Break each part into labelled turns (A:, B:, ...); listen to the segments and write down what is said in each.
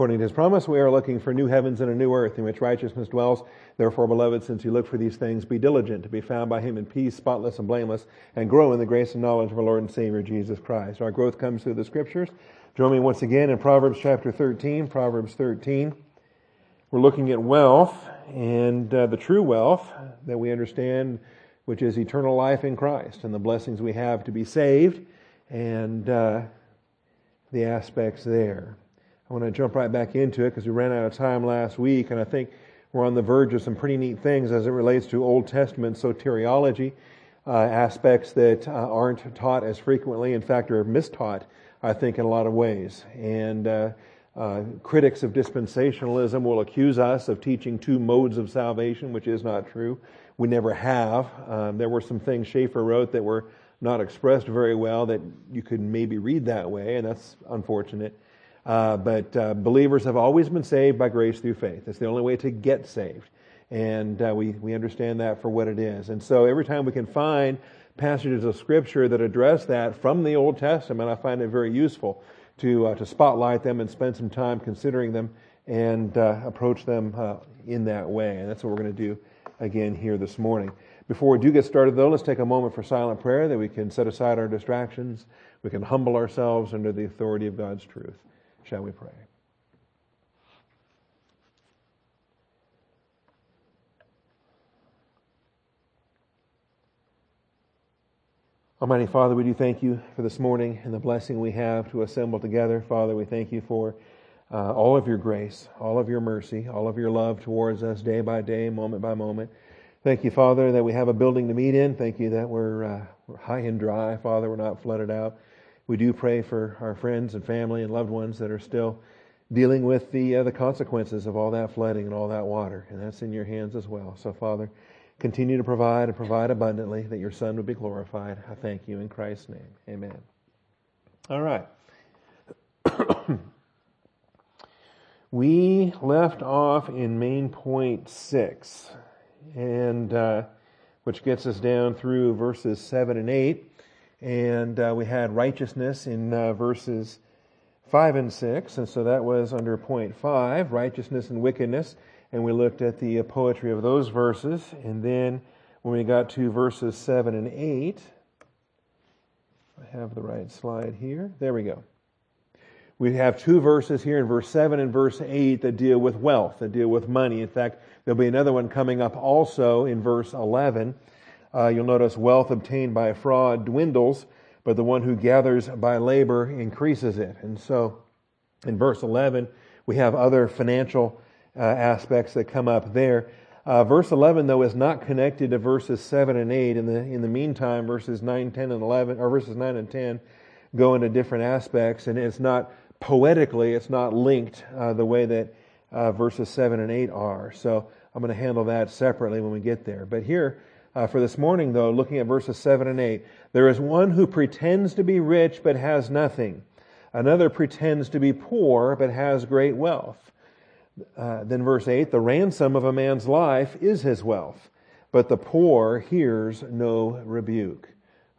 A: According to his promise, we are looking for new heavens and a new earth in which righteousness dwells. Therefore, beloved, since you look for these things, be diligent to be found by him in peace, spotless and blameless, and grow in the grace and knowledge of our Lord and Savior Jesus Christ. Our growth comes through the scriptures. Join me once again in Proverbs chapter 13. Proverbs 13. We're looking at wealth and uh, the true wealth that we understand, which is eternal life in Christ and the blessings we have to be saved and uh, the aspects there. I want to jump right back into it because we ran out of time last week, and I think we're on the verge of some pretty neat things as it relates to Old Testament soteriology, uh, aspects that uh, aren't taught as frequently, in fact, are mistaught, I think, in a lot of ways. And uh, uh critics of dispensationalism will accuse us of teaching two modes of salvation, which is not true. We never have. Um, there were some things Chafer wrote that were not expressed very well that you could maybe read that way, and that's unfortunate. Uh, but uh, believers have always been saved by grace through faith. It's the only way to get saved. And uh, we, we understand that for what it is. And so every time we can find passages of Scripture that address that from the Old Testament, I find it very useful to, uh, to spotlight them and spend some time considering them and uh, approach them uh, in that way. And that's what we're going to do again here this morning. Before we do get started, though, let's take a moment for silent prayer that we can set aside our distractions. We can humble ourselves under the authority of God's truth. Shall we pray? Almighty Father, we do thank you for this morning and the blessing we have to assemble together. Father, we thank you for uh, all of your grace, all of your mercy, all of your love towards us day by day, moment by moment. Thank you, Father, that we have a building to meet in. Thank you that we're, uh, we're high and dry, Father. We're not flooded out. We do pray for our friends and family and loved ones that are still dealing with the uh, the consequences of all that flooding and all that water, and that's in your hands as well. So, Father, continue to provide and provide abundantly that your Son would be glorified. I thank you in Christ's name. Amen. All right. we left off in main point six, and uh, which gets us down through verses seven and eight and uh, we had righteousness in uh, verses 5 and 6, and so that was under point 5, righteousness and wickedness, and we looked at the uh, poetry of those verses, and then when we got to verses 7 and 8, I have the right slide here. There we go. We have two verses here in verse 7 and verse 8 that deal with wealth, that deal with money. In fact, there'll be another one coming up also in verse 11 uh, you'll notice wealth obtained by fraud dwindles, but the one who gathers by labor increases it. And so in verse 11, we have other financial uh, aspects that come up there. Uh, verse 11, though, is not connected to verses 7 and 8. In the, in the meantime, verses 9, 10, and 11, or verses 9 and 10 go into different aspects, and it's not poetically, it's not linked uh, the way that uh, verses 7 and 8 are. So I'm going to handle that separately when we get there. But here, uh, for this morning, though, looking at verses 7 and 8, there is one who pretends to be rich but has nothing. Another pretends to be poor but has great wealth. Uh, then verse 8, the ransom of a man's life is his wealth, but the poor hears no rebuke.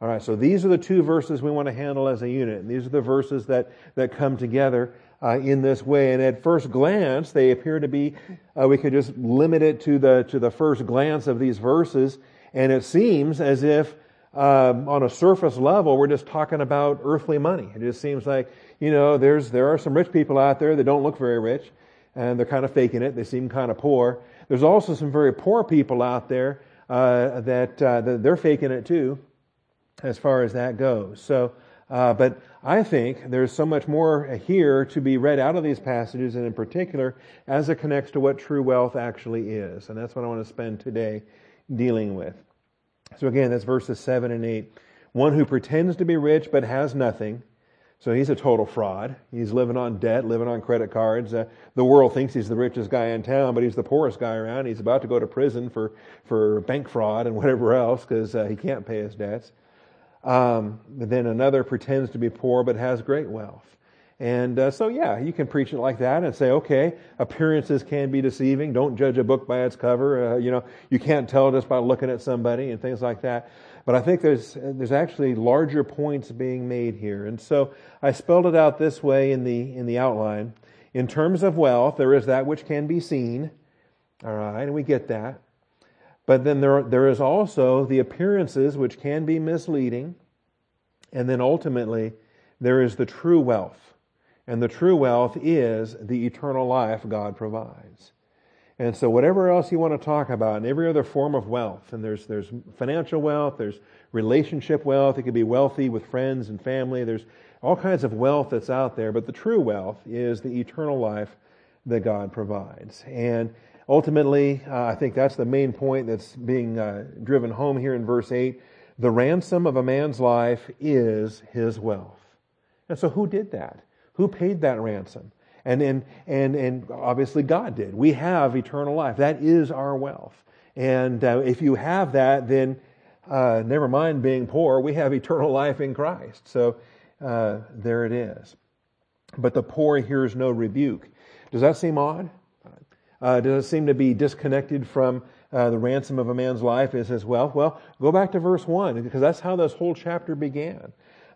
A: All right, so these are the two verses we want to handle as a unit. And these are the verses that, that come together uh, in this way. And at first glance, they appear to be, uh, we could just limit it to the, to the first glance of these verses and it seems as if um, on a surface level, we're just talking about earthly money. It just seems like, you know, there's, there are some rich people out there that don't look very rich, and they're kind of faking it. They seem kind of poor. There's also some very poor people out there uh, that, uh, that they're faking it too, as far as that goes. So, uh, but I think there's so much more here to be read out of these passages, and in particular, as it connects to what true wealth actually is. And that's what I want to spend today dealing with. So again, that's verses 7 and 8. One who pretends to be rich but has nothing. So he's a total fraud. He's living on debt, living on credit cards. Uh, the world thinks he's the richest guy in town, but he's the poorest guy around. He's about to go to prison for, for bank fraud and whatever else because uh, he can't pay his debts. Um, then another pretends to be poor but has great wealth. And uh, so, yeah, you can preach it like that and say, okay, appearances can be deceiving. Don't judge a book by its cover. Uh, you know, you can't tell just by looking at somebody and things like that. But I think there's there's actually larger points being made here. And so I spelled it out this way in the in the outline. In terms of wealth, there is that which can be seen. All right, and we get that. But then there, there is also the appearances which can be misleading. And then ultimately, there is the true wealth. And the true wealth is the eternal life God provides. And so, whatever else you want to talk about, and every other form of wealth, and there's, there's financial wealth, there's relationship wealth, it could be wealthy with friends and family, there's all kinds of wealth that's out there, but the true wealth is the eternal life that God provides. And ultimately, uh, I think that's the main point that's being uh, driven home here in verse 8. The ransom of a man's life is his wealth. And so, who did that? Who paid that ransom? And, and, and, and obviously God did. We have eternal life. That is our wealth. And uh, if you have that, then uh, never mind being poor, we have eternal life in Christ. So uh, there it is. But the poor hears no rebuke. Does that seem odd? Uh, does it seem to be disconnected from uh, the ransom of a man's life is his wealth? Well, go back to verse 1, because that's how this whole chapter began.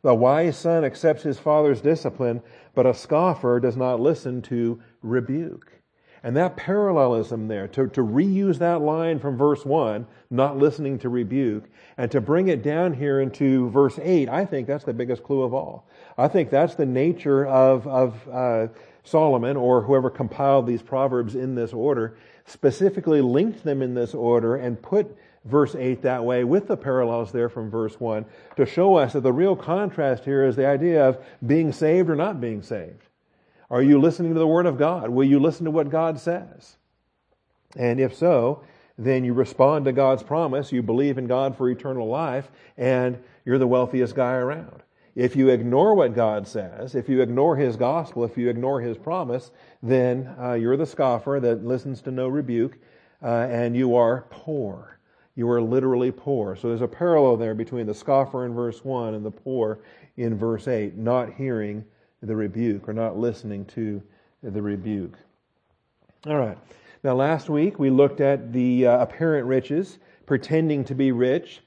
A: The wise son accepts his father's discipline, but a scoffer does not listen to rebuke. And that parallelism there, to, to reuse that line from verse 1, not listening to rebuke, and to bring it down here into verse 8, I think that's the biggest clue of all. I think that's the nature of, of uh, Solomon, or whoever compiled these proverbs in this order, specifically linked them in this order and put verse 8 that way with the parallels there from verse 1 to show us that the real contrast here is the idea of being saved or not being saved. Are you listening to the Word of God? Will you listen to what God says? And if so, then you respond to God's promise, you believe in God for eternal life, and you're the wealthiest guy around. If you ignore what God says, if you ignore His gospel, if you ignore His promise, then uh, you're the scoffer that listens to no rebuke, uh, and you are poor you are literally poor. So there's a parallel there between the scoffer in verse 1 and the poor in verse 8, not hearing the rebuke or not listening to the rebuke. All right. Now, last week we looked at the uh, apparent riches, pretending to be rich,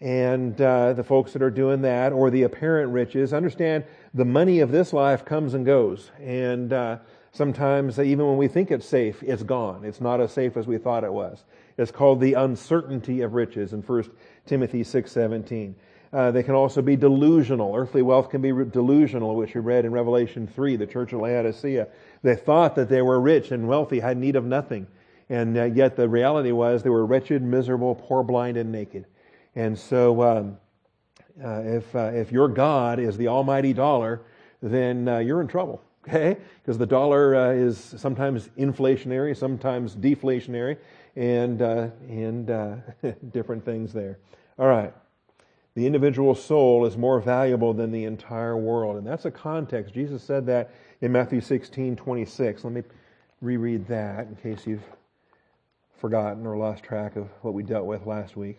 A: and uh, the folks that are doing that, or the apparent riches. Understand the money of this life comes and goes. And uh, sometimes, even when we think it's safe, it's gone. It's not as safe as we thought it was. It's called the uncertainty of riches in 1 Timothy 6.17. Uh, they can also be delusional. Earthly wealth can be re- delusional, which we read in Revelation 3, the church of Laodicea. They thought that they were rich and wealthy, had need of nothing. And uh, yet the reality was they were wretched, miserable, poor, blind, and naked. And so um, uh, if, uh, if your God is the almighty dollar, then uh, you're in trouble okay? Because the dollar uh, is sometimes inflationary, sometimes deflationary, and, uh, and uh, different things there. All right. The individual soul is more valuable than the entire world. And that's a context. Jesus said that in Matthew 16, 26. Let me reread that in case you've forgotten or lost track of what we dealt with last week.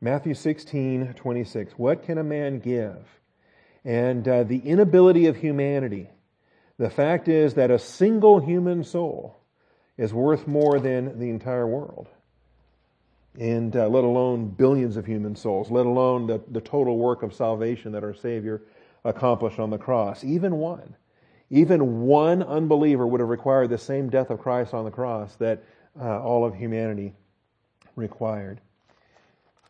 A: Matthew 16, 26. What can a man give? And uh, the inability of humanity. The fact is that a single human soul is worth more than the entire world. And uh, let alone billions of human souls, let alone the, the total work of salvation that our Savior accomplished on the cross. Even one. Even one unbeliever would have required the same death of Christ on the cross that uh, all of humanity required.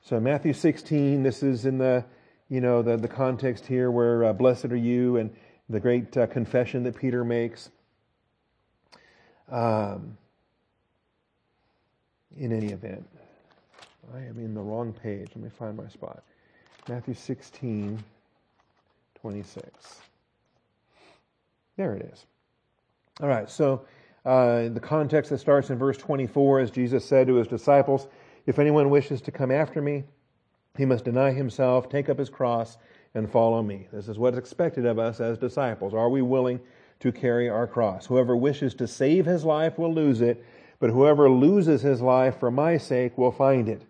A: So Matthew 16, this is in the, you know, the, the context here where uh, blessed are you and the great uh, confession that Peter makes. Um, in any event, I am in the wrong page. Let me find my spot. Matthew 16, 26. There it is. All right, so uh, the context that starts in verse 24, as Jesus said to his disciples, If anyone wishes to come after me, he must deny himself, take up his cross, and follow me. This is what's expected of us as disciples. Are we willing to carry our cross. Whoever wishes to save his life will lose it, but whoever loses his life for my sake will find it.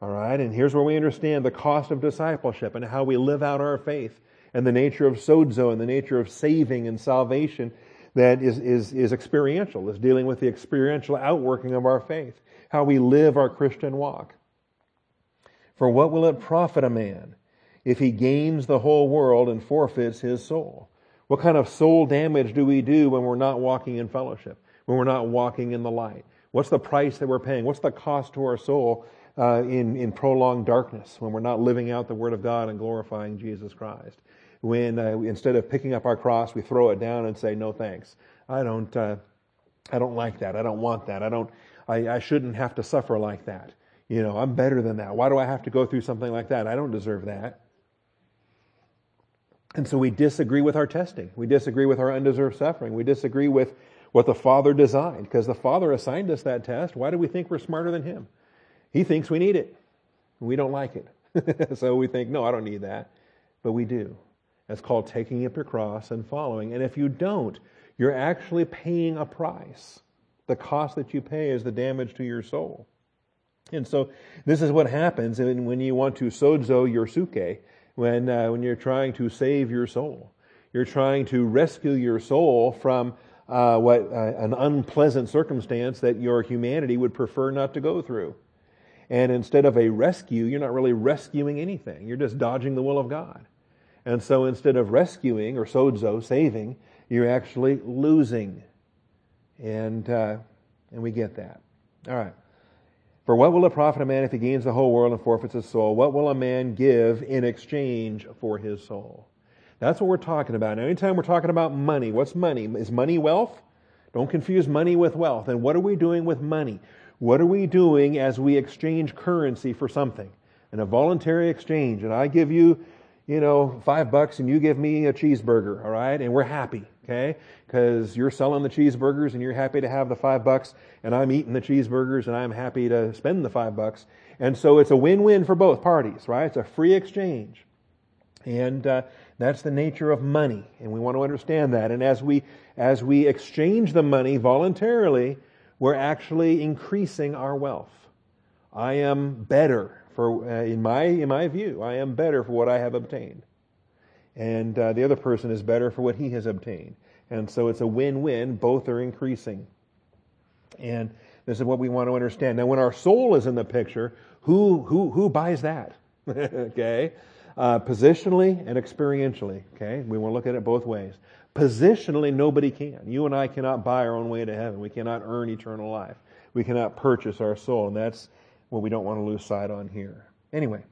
A: All right, and here's where we understand the cost of discipleship and how we live out our faith and the nature of sozo and the nature of saving and salvation that is, is, is experiential, is dealing with the experiential outworking of our faith, how we live our Christian walk. For what will it profit a man if he gains the whole world and forfeits his soul? What kind of soul damage do we do when we're not walking in fellowship, when we're not walking in the light? What's the price that we're paying? What's the cost to our soul uh, in, in prolonged darkness when we're not living out the Word of God and glorifying Jesus Christ? When uh, instead of picking up our cross, we throw it down and say, "No thanks. I don't. Uh, I don't like that. I don't want that. I don't. I, I shouldn't have to suffer like that. You know, I'm better than that. Why do I have to go through something like that? I don't deserve that." And so we disagree with our testing. We disagree with our undeserved suffering. We disagree with what the Father designed because the Father assigned us that test. Why do we think we're smarter than Him? He thinks we need it. We don't like it. so we think, no, I don't need that. But we do. That's called taking up your cross and following. And if you don't, you're actually paying a price. The cost that you pay is the damage to your soul. And so this is what happens when you want to sozo your psuche when, uh, when you're trying to save your soul. You're trying to rescue your soul from uh, what uh, an unpleasant circumstance that your humanity would prefer not to go through. And instead of a rescue, you're not really rescuing anything. You're just dodging the will of God. And so instead of rescuing or sozo, saving, you're actually losing. And, uh, and we get that. All right. For what will it profit a man if he gains the whole world and forfeits his soul? What will a man give in exchange for his soul? That's what we're talking about. Now, anytime we're talking about money, what's money? Is money wealth? Don't confuse money with wealth. And what are we doing with money? What are we doing as we exchange currency for something? In a voluntary exchange. And I give you, you know, five bucks and you give me a cheeseburger, all right? And we're happy okay? Because you're selling the cheeseburgers and you're happy to have the five bucks, and I'm eating the cheeseburgers and I'm happy to spend the five bucks. And so it's a win-win for both parties, right? It's a free exchange. And uh, that's the nature of money, and we want to understand that. And as we as we exchange the money voluntarily, we're actually increasing our wealth. I am better for uh, in my in my view, I am better for what I have obtained and uh, the other person is better for what he has obtained. And so it's a win-win. Both are increasing. And this is what we want to understand. Now, when our soul is in the picture, who who who buys that? okay, uh, positionally and experientially. Okay, we want to look at it both ways. Positionally, nobody can. You and I cannot buy our own way to heaven. We cannot earn eternal life. We cannot purchase our soul, and that's what we don't want to lose sight on here. Anyway,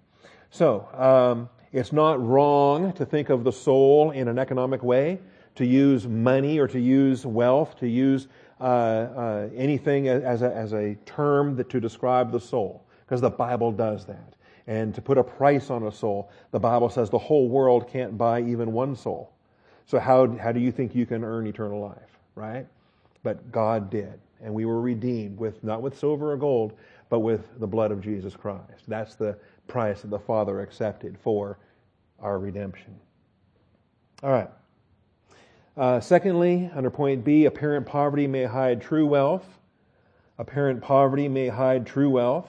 A: so um, it's not wrong to think of the soul in an economic way, to use money or to use wealth, to use uh, uh, anything as a, as a term that, to describe the soul, because the Bible does that. And to put a price on a soul, the Bible says the whole world can't buy even one soul. So how, how do you think you can earn eternal life, right? But God did. And we were redeemed with, not with silver or gold, but with the blood of Jesus Christ. That's the price that the Father accepted for our redemption. All right. Uh, secondly, under point B, apparent poverty may hide true wealth. Apparent poverty may hide true wealth.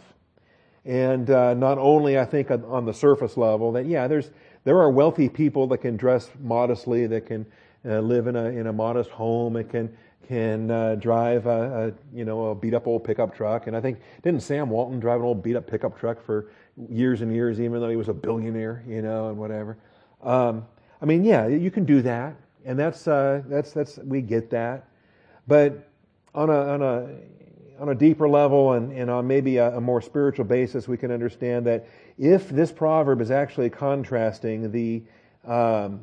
A: And uh, not only, I think, on the surface level, that, yeah, there's, there are wealthy people that can dress modestly, that can uh, live in a, in a modest home, and can, can uh, drive a, a, you know, a beat up old pickup truck. And I think, didn't Sam Walton drive an old beat up pickup truck for years and years, even though he was a billionaire, you know, and whatever. Um, I mean, yeah, you can do that, and that's uh, that's that's we get that, but on a on a on a deeper level and, and on maybe a, a more spiritual basis, we can understand that if this proverb is actually contrasting the um,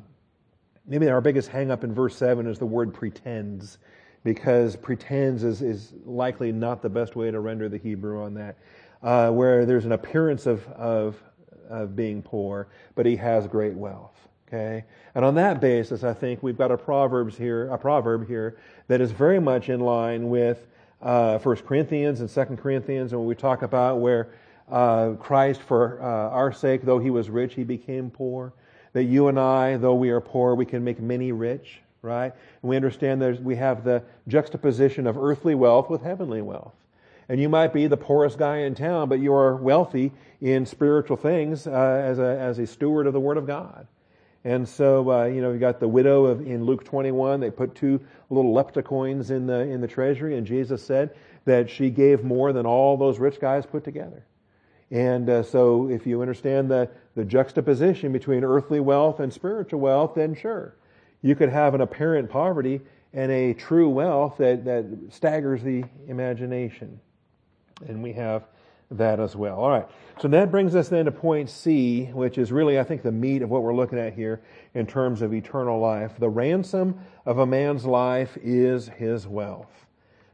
A: maybe our biggest hangup in verse seven is the word pretends because pretends is, is likely not the best way to render the Hebrew on that uh, where there's an appearance of, of, of being poor, but he has great wealth. Okay? And on that basis, I think we've got a proverbs here, a proverb here that is very much in line with uh, 1 Corinthians and 2 Corinthians, and when we talk about where uh, Christ, for uh, our sake, though he was rich, he became poor. That you and I, though we are poor, we can make many rich, right? And we understand that we have the juxtaposition of earthly wealth with heavenly wealth. And you might be the poorest guy in town, but you are wealthy in spiritual things uh, as, a, as a steward of the Word of God. And so, uh, you know, you got the widow of, in Luke 21, they put two little lepta coins in the, in the treasury, and Jesus said that she gave more than all those rich guys put together. And uh, so, if you understand the, the juxtaposition between earthly wealth and spiritual wealth, then sure, You could have an apparent poverty and a true wealth that, that staggers the imagination. And we have that as well. All right. So that brings us then to point C, which is really, I think, the meat of what we're looking at here in terms of eternal life. The ransom of a man's life is his wealth.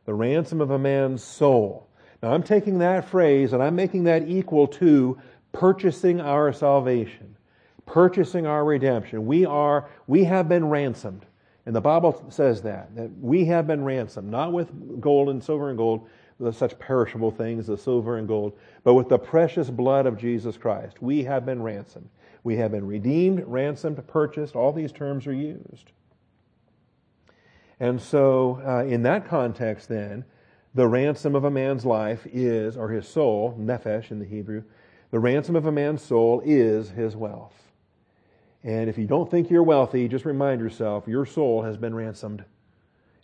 A: The ransom of a man's soul. Now I'm taking that phrase and I'm making that equal to purchasing our salvation, purchasing our redemption. We are, we have been ransomed. And the Bible says that, that we have been ransomed, not with gold and silver and gold, such perishable things as silver and gold, but with the precious blood of Jesus Christ. We have been ransomed. We have been redeemed, ransomed, purchased. All these terms are used. And so, uh, in that context, then, the ransom of a man's life is, or his soul, nephesh in the Hebrew, the ransom of a man's soul is his wealth. And if you don't think you're wealthy, just remind yourself your soul has been ransomed.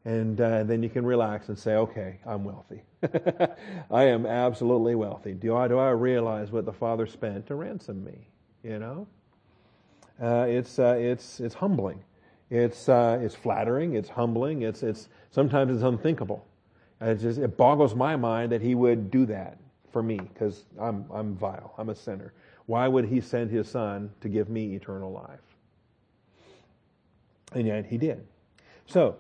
A: And uh, then you can relax and say, okay, I'm wealthy. I am absolutely wealthy. Do I, do I realize what the Father spent to ransom me? You know? Uh, it's, uh, it's, it's humbling. It's, uh, it's flattering. It's humbling. It's, it's, sometimes it's unthinkable. It, just, it boggles my mind that He would do that for me because I'm, I'm vile. I'm a sinner. Why would He send His Son to give me eternal life? And yet He did. So,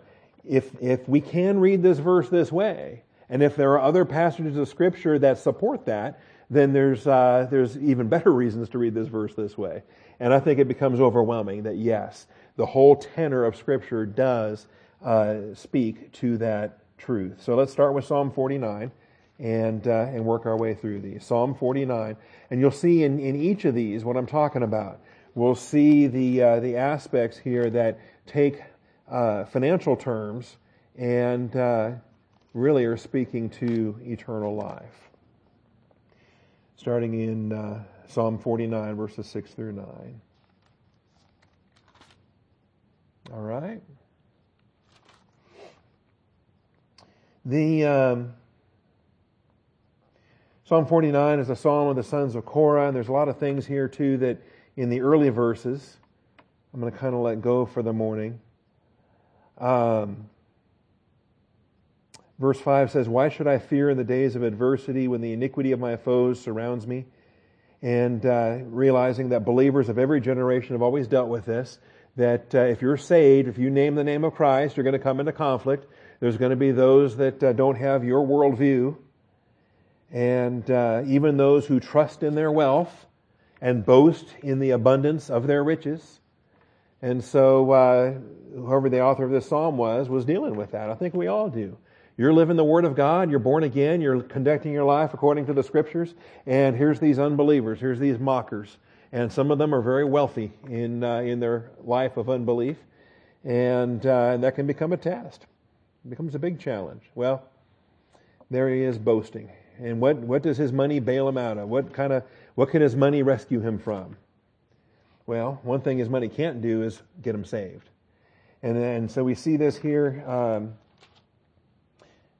A: if, if we can read this verse this way, and if there are other passages of Scripture that support that, then there's, uh, there's even better reasons to read this verse this way. And I think it becomes overwhelming that yes, the whole tenor of Scripture does uh, speak to that truth. So let's start with Psalm 49 and, uh, and work our way through these. Psalm 49. And you'll see in, in each of these what I'm talking about. We'll see the, uh, the aspects here that take uh, financial terms and uh, really are speaking to eternal life. Starting in uh, Psalm 49, verses 6 through 9. All right. The um, Psalm 49 is a psalm of the sons of Korah, and there's a lot of things here too that in the early verses I'm going to kind of let go for the morning. Um, verse 5 says, Why should I fear in the days of adversity when the iniquity of my foes surrounds me? And uh, realizing that believers of every generation have always dealt with this that uh, if you're saved, if you name the name of Christ, you're going to come into conflict. There's going to be those that uh, don't have your worldview. And uh, even those who trust in their wealth and boast in the abundance of their riches. And so, uh, whoever the author of this psalm was, was dealing with that. I think we all do. You're living the Word of God, you're born again, you're conducting your life according to the Scriptures, and here's these unbelievers, here's these mockers. And some of them are very wealthy in, uh, in their life of unbelief, and uh, that can become a test. It becomes a big challenge. Well, there he is boasting. And what, what does his money bail him out of? What kind of, what can his money rescue him from? Well, one thing his money can't do is get him saved. And, then, so we see this here. Um,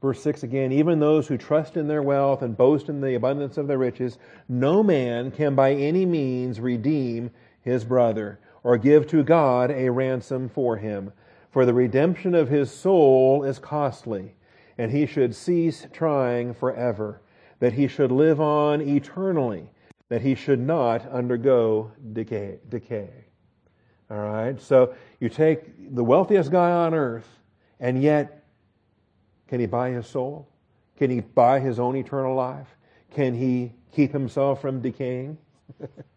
A: verse 6 again, even those who trust in their wealth and boast in the abundance of their riches, no man can by any means redeem his brother or give to God a ransom for him. For the redemption of his soul is costly, and he should cease trying forever, that he should live on eternally that he should not undergo decay. decay. All right? So you take the wealthiest guy on earth, and yet, can he buy his soul? Can he buy his own eternal life? Can he keep himself from decaying?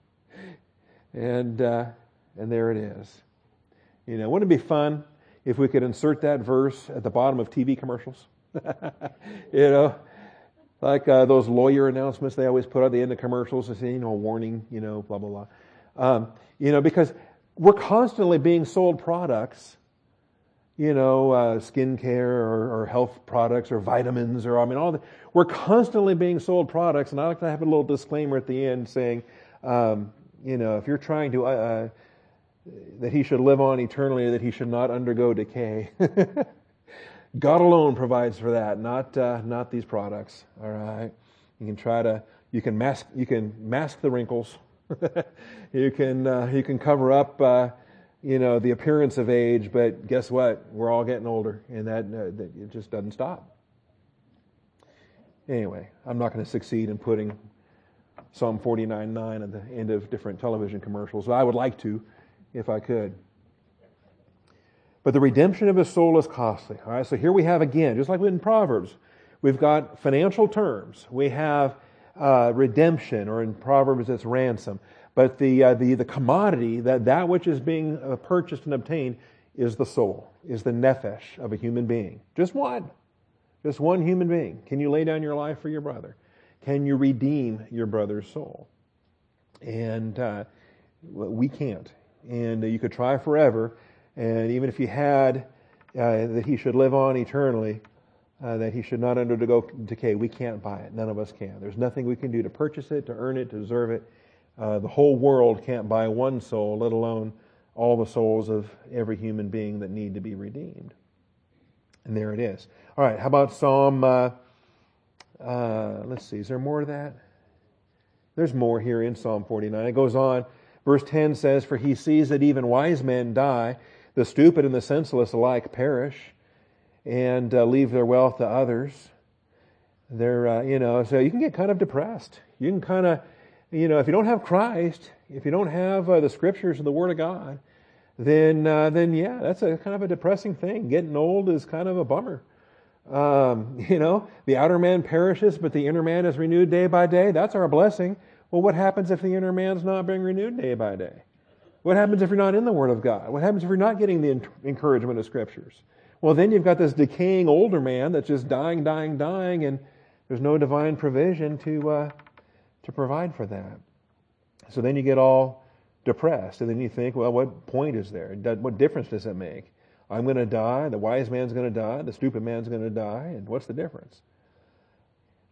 A: and, uh, and there it is. You know, wouldn't it be fun if we could insert that verse at the bottom of TV commercials? you know, like uh, those lawyer announcements they always put at the end of commercials and say, you know, warning, you know, blah, blah, blah. Um, you know, because we're constantly being sold products, you know, uh, skincare or, or, health products or vitamins or, I mean, all the, we're constantly being sold products. And I like to have a little disclaimer at the end saying, um, you know, if you're trying to, uh, uh that he should live on eternally, that he should not undergo decay. God alone provides for that, not uh, not these products. All right, you can try to you can mask you can mask the wrinkles. you can uh, you can cover up uh, you know, the appearance of age, but guess what? We're all getting older, and that, uh, that it just doesn't stop. Anyway, I'm not going to succeed in putting Psalm 49.9 at the end of different television commercials, I would like to if I could. But the redemption of his soul is costly. All right, so here we have again, just like in Proverbs, we've got financial terms. We have uh, redemption, or in Proverbs it's ransom. But the, uh, the, the commodity, that, that which is being uh, purchased and obtained, is the soul, is the nephesh of a human being. Just one. Just one human being. Can you lay down your life for your brother? Can you redeem your brother's soul? And uh, we can't. And you could try forever. And even if you had uh, that he should live on eternally, uh, that he should not undergo decay, we can't buy it. None of us can. There's nothing we can do to purchase it, to earn it, to deserve it. Uh, the whole world can't buy one soul, let alone all the souls of every human being that need to be redeemed. And there it is. All right, how about Psalm? Uh, uh, let's see, is there more to that? There's more here in Psalm 49. It goes on. Verse 10 says, For he sees that even wise men die, the stupid and the senseless alike perish, and uh, leave their wealth to others. They're, uh, you know, so you can get kind of depressed. You can kind of, you know, if you don't have Christ, if you don't have uh, the scriptures and the Word of God, then, uh, then yeah, that's a kind of a depressing thing. Getting old is kind of a bummer. Um, you know, the outer man perishes, but the inner man is renewed day by day. That's our blessing. Well, what happens if the inner man's not being renewed day by day? What happens if you're not in the Word of God? What happens if you're not getting the encouragement of Scriptures? Well, then you've got this decaying older man that's just dying, dying, dying, and there's no divine provision to uh, to provide for that. So then you get all depressed, and then you think, well, what point is there? What difference does it make? I'm going to die. The wise man's going to die. The stupid man's going to die. And what's the difference?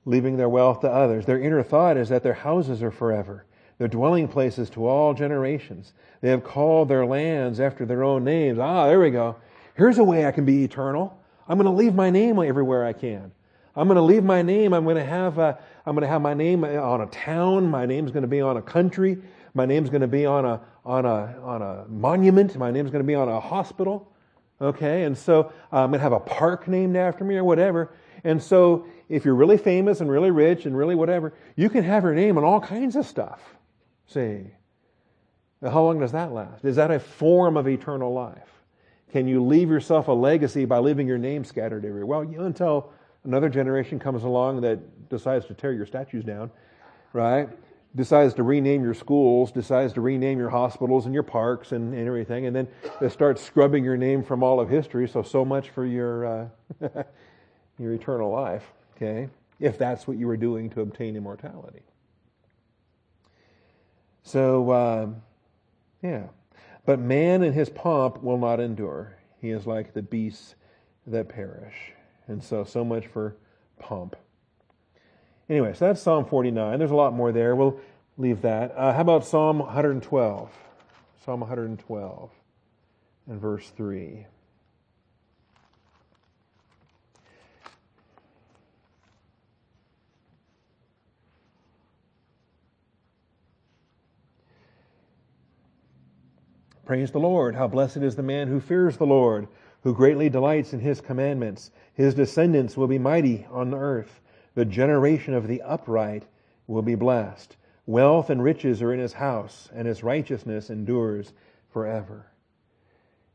A: Leaving their wealth to others. Their inner thought is that their houses are forever, their dwelling places to all generations. They have called their lands after their own names. Ah, there we go. Here's a way I can be eternal. I'm going to leave my name everywhere I can. I'm going to leave my name. I'm going to have a, I'm going to have my name on a town. My name's going to be on a country. My name's going to be on a on a on a monument. My name's going to be on a hospital. Okay, and so uh, I'm going to have a park named after me or whatever. And so if you're really famous and really rich and really whatever, you can have your name on all kinds of stuff. See, how long does that last? Is that a form of eternal life? Can you leave yourself a legacy by leaving your name scattered everywhere? Well, until another generation comes along that decides to tear your statues down, right? decides to rename your schools, decides to rename your hospitals and your parks and, and everything, and then they start scrubbing your name from all of history. So, so much for your uh, your eternal life. Okay, if that's what you were doing to obtain immortality. So, uh, yeah, but man in his pomp will not endure. He is like the beasts that perish, and so so much for pomp. Anyway, so that's Psalm 49. There's a lot more there. We'll leave that. Uh, how about Psalm 112? Psalm 112 and verse 3. Praise the Lord. How blessed is the man who fears the Lord, who greatly delights in his commandments. His descendants will be mighty on the earth. The generation of the upright will be blessed. Wealth and riches are in his house, and his righteousness endures forever.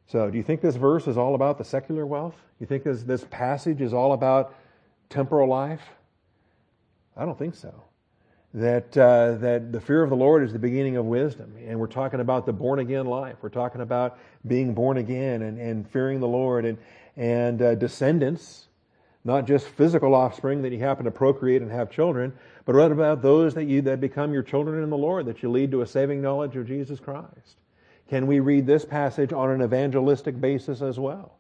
A: So, do you think this verse is all about the secular wealth? You think this, this passage is all about temporal life? I don't think so. That, uh, that the fear of the Lord is the beginning of wisdom. And we're talking about the born again life. We're talking about being born again and, and fearing the Lord and, and uh, descendants not just physical offspring that you happen to procreate and have children, but what about those that you that become your children in the Lord, that you lead to a saving knowledge of Jesus Christ? Can we read this passage on an evangelistic basis as well?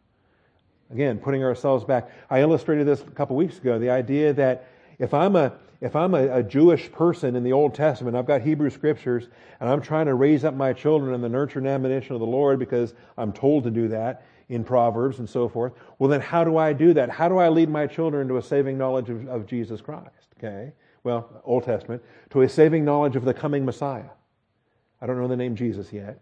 A: Again, putting ourselves back. I illustrated this a couple weeks ago, the idea that if I'm a if I'm a, a, Jewish person in the Old Testament, I've got Hebrew scriptures, and I'm trying to raise up my children in the nurture and admonition of the Lord because I'm told to do that, in Proverbs and so forth. Well, then how do I do that? How do I lead my children to a saving knowledge of, of Jesus Christ? Okay. Well, Old Testament, to a saving knowledge of the coming Messiah. I don't know the name Jesus yet.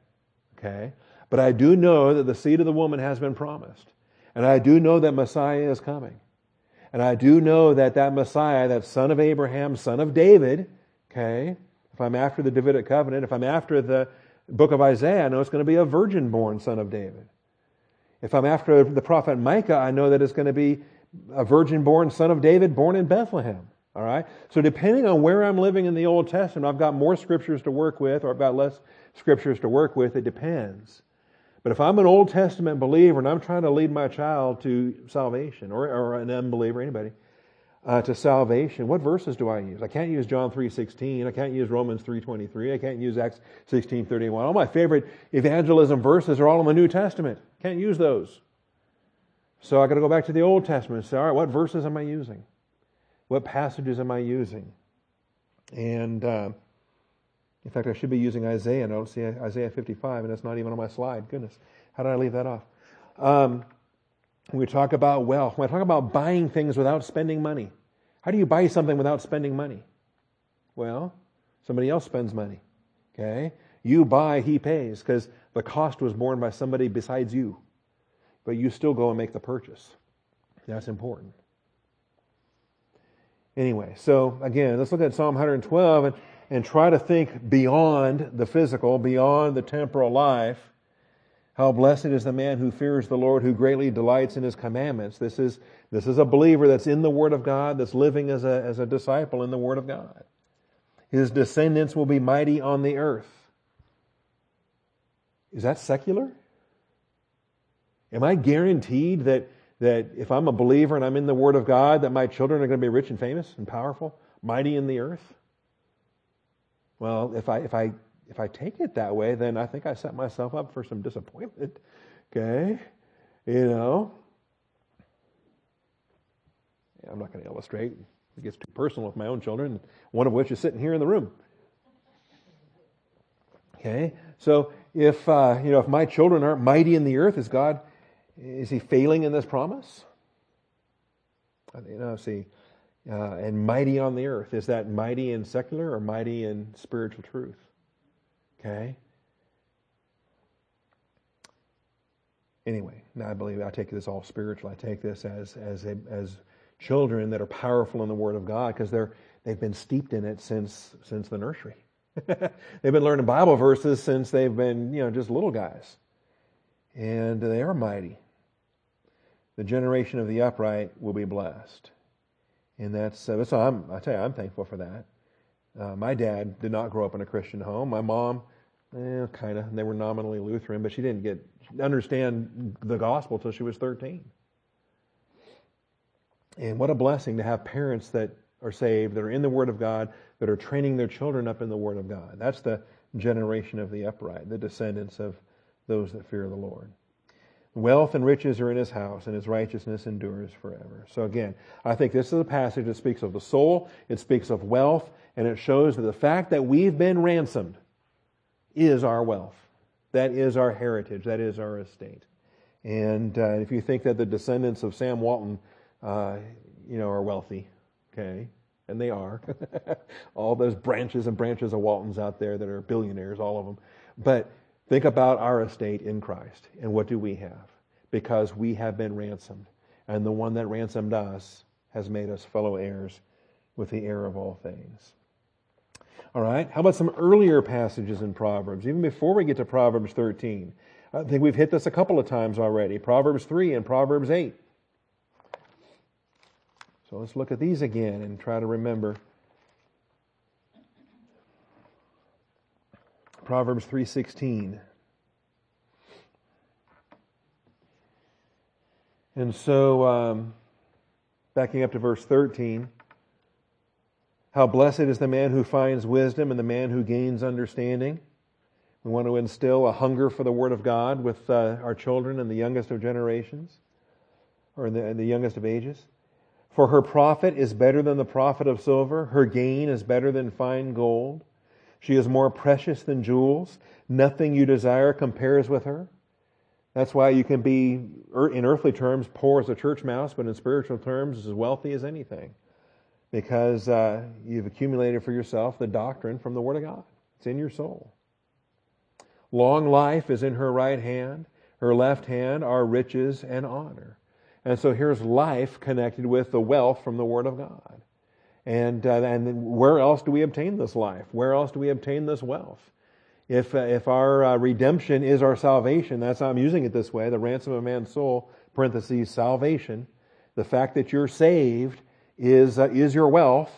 A: Okay. But I do know that the seed of the woman has been promised. And I do know that Messiah is coming. And I do know that that Messiah, that son of Abraham, son of David, okay, if I'm after the Davidic covenant, if I'm after the book of Isaiah, I know it's going to be a virgin born son of David. If I'm after the prophet Micah, I know that it's going to be a virgin born son of David born in Bethlehem. All right? So depending on where I'm living in the Old Testament, I've got more scriptures to work with or I've got less scriptures to work with. It depends. But if I'm an Old Testament believer and I'm trying to lead my child to salvation or, or an unbeliever, anybody, uh, to salvation, what verses do I use? I can't use John 3.16. I can't use Romans 3.23. I can't use Acts 16.31. All my favorite evangelism verses are all in the New Testament. Can't use those. So I got to go back to the Old Testament and say, all right, what verses am I using? What passages am I using? And uh, in fact, I should be using Isaiah, and I don't see Isaiah 55, and that's not even on my slide. Goodness, how did I leave that off? Um, we talk about wealth. When I talk about buying things without spending money, how do you buy something without spending money? Well, somebody else spends money. Okay? You buy, he pays, because the cost was borne by somebody besides you. But you still go and make the purchase. That's important. Anyway, so again, let's look at Psalm 112 and, and try to think beyond the physical, beyond the temporal life. How blessed is the man who fears the Lord, who greatly delights in his commandments. This is, this is a believer that's in the Word of God, that's living as a, as a disciple in the Word of God. His descendants will be mighty on the earth. Is that secular? Am I guaranteed that that if I'm a believer and I'm in the Word of God, that my children are going to be rich and famous and powerful, mighty in the earth? Well, if I, if I, if I take it that way, then I think I set myself up for some disappointment. Okay? You know? I'm not going to illustrate. It gets too personal with my own children, one of which is sitting here in the room. Okay? So if, uh, you know, if my children aren't mighty in the earth, is God is he failing in this promise? You know, see, uh, and mighty on the earth. Is that mighty in secular or mighty in spiritual truth? Okay. Anyway, now I believe I take this all spiritual. I take this as as a, as children that are powerful in the Word of God because they're they've been steeped in it since since the nursery. they've been learning Bible verses since they've been you know just little guys, and they are mighty the generation of the upright will be blessed. And that's, uh, so I'm, I tell you, I'm thankful for that. Uh, my dad did not grow up in a Christian home. My mom, eh, kind of, they were nominally Lutheran, but she didn't get understand the gospel till she was 13. And what a blessing to have parents that are saved, that are in the Word of God, that are training their children up in the Word of God. That's the generation of the upright, the descendants of those that fear the Lord. Wealth and riches are in his house, and his righteousness endures forever. So again, I think this is a passage that speaks of the soul, it speaks of wealth, and it shows that the fact that we've been ransomed is our wealth. That is our heritage. That is our estate. And uh, if you think that the descendants of Sam Walton, uh, you know, are wealthy, okay, and they are, all those branches and branches of Waltons out there that are billionaires, all of them. But Think about our estate in Christ. And what do we have? Because we have been ransomed. And the one that ransomed us has made us fellow heirs with the heir of all things. All right. How about some earlier passages in Proverbs, even before we get to Proverbs 13? I think we've hit this a couple of times already. Proverbs 3 and Proverbs 8. So let's look at these again and try to remember Proverbs 3:16. And so, um, backing up to verse 13, how blessed is the man who finds wisdom and the man who gains understanding. We want to instill a hunger for the Word of God with uh, our children and the youngest of generations, or in the, in the youngest of ages. For her profit is better than the profit of silver, her gain is better than fine gold. She is more precious than jewels. Nothing you desire compares with her. That's why you can be, in earthly terms, poor as a church mouse, but in spiritual terms, as wealthy as anything. Because uh, you've accumulated for yourself the doctrine from the Word of God. It's in your soul. Long life is in her right hand. Her left hand are riches and honor. And so here's life connected with the wealth from the Word of God. And, uh, and where else do we obtain this life? Where else do we obtain this wealth? If, uh, if our uh, redemption is our salvation, that's how I'm using it this way, the ransom of man's soul, parentheses, salvation, the fact that you're saved is, uh, is your wealth,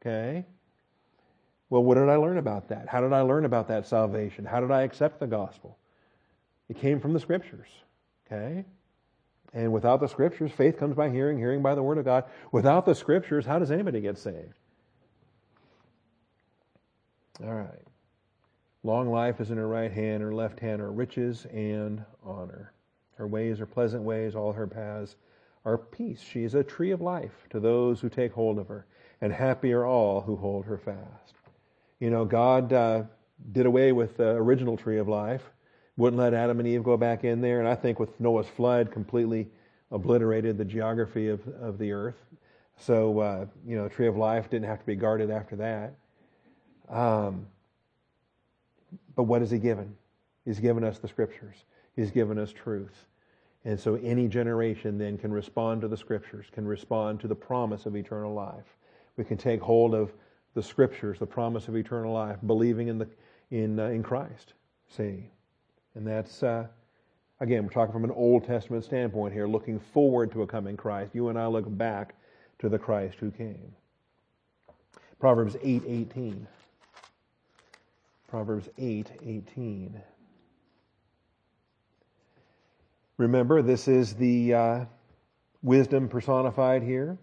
A: okay? Well, what did I learn about that? How did I learn about that salvation? How did I accept the gospel? It came from the scriptures, okay? And without the scriptures, faith comes by hearing, hearing by the word of God. Without the scriptures, how does anybody get saved? All right. Long life is in her right hand, her left hand are riches and honor. Her ways are pleasant ways, all her paths are peace. She is a tree of life to those who take hold of her, and happy are all who hold her fast. You know, God uh, did away with the original tree of life, wouldn't let Adam and Eve go back in there, and I think with Noah's flood completely obliterated the geography of, of the earth. So, uh, you know, tree of life didn't have to be guarded after that. Um, but what has He given? He's given us the Scriptures. He's given us truth. And so any generation then can respond to the Scriptures, can respond to the promise of eternal life. We can take hold of the Scriptures, the promise of eternal life, believing in, the, in, uh, in Christ. See? And that's, uh, again, we're talking from an Old Testament standpoint here, looking forward to a coming Christ. You and I look back to the Christ who came. Proverbs 8 18. Proverbs 8 18. Remember, this is the uh, wisdom personified here.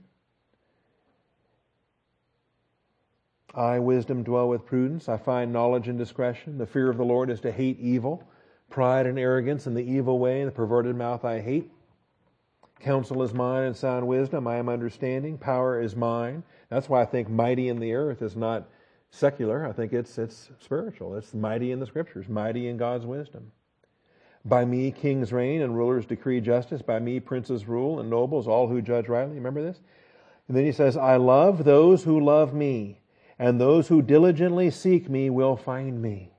A: I, wisdom, dwell with prudence. I find knowledge and discretion. The fear of the Lord is to hate evil. Pride and arrogance and the evil way and the perverted mouth I hate. Counsel is mine and sound wisdom. I am understanding. Power is mine. That's why I think mighty in the earth is not secular. I think it's, it's spiritual. It's mighty in the scriptures, mighty in God's wisdom. By me kings reign and rulers decree justice. By me princes rule and nobles, all who judge rightly. Remember this? And then he says, I love those who love me, and those who diligently seek me will find me.